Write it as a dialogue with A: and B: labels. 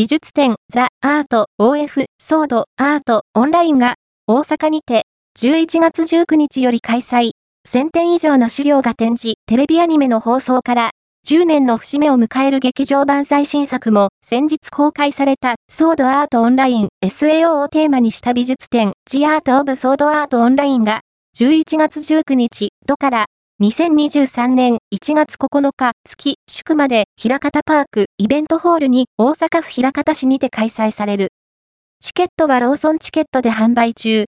A: 美術展ザ・アート OF ソードアートオンラインが大阪にて11月19日より開催。1000点以上の資料が展示、テレビアニメの放送から10年の節目を迎える劇場版最新作も先日公開されたソードアートオンライン SAO をテーマにした美術展 The Art of Sword Art オンラインが11月19日、度から2023年1月9日月祝まで平方パークイベントホールに大阪府平方市にて開催される。チケットはローソンチケットで販売中。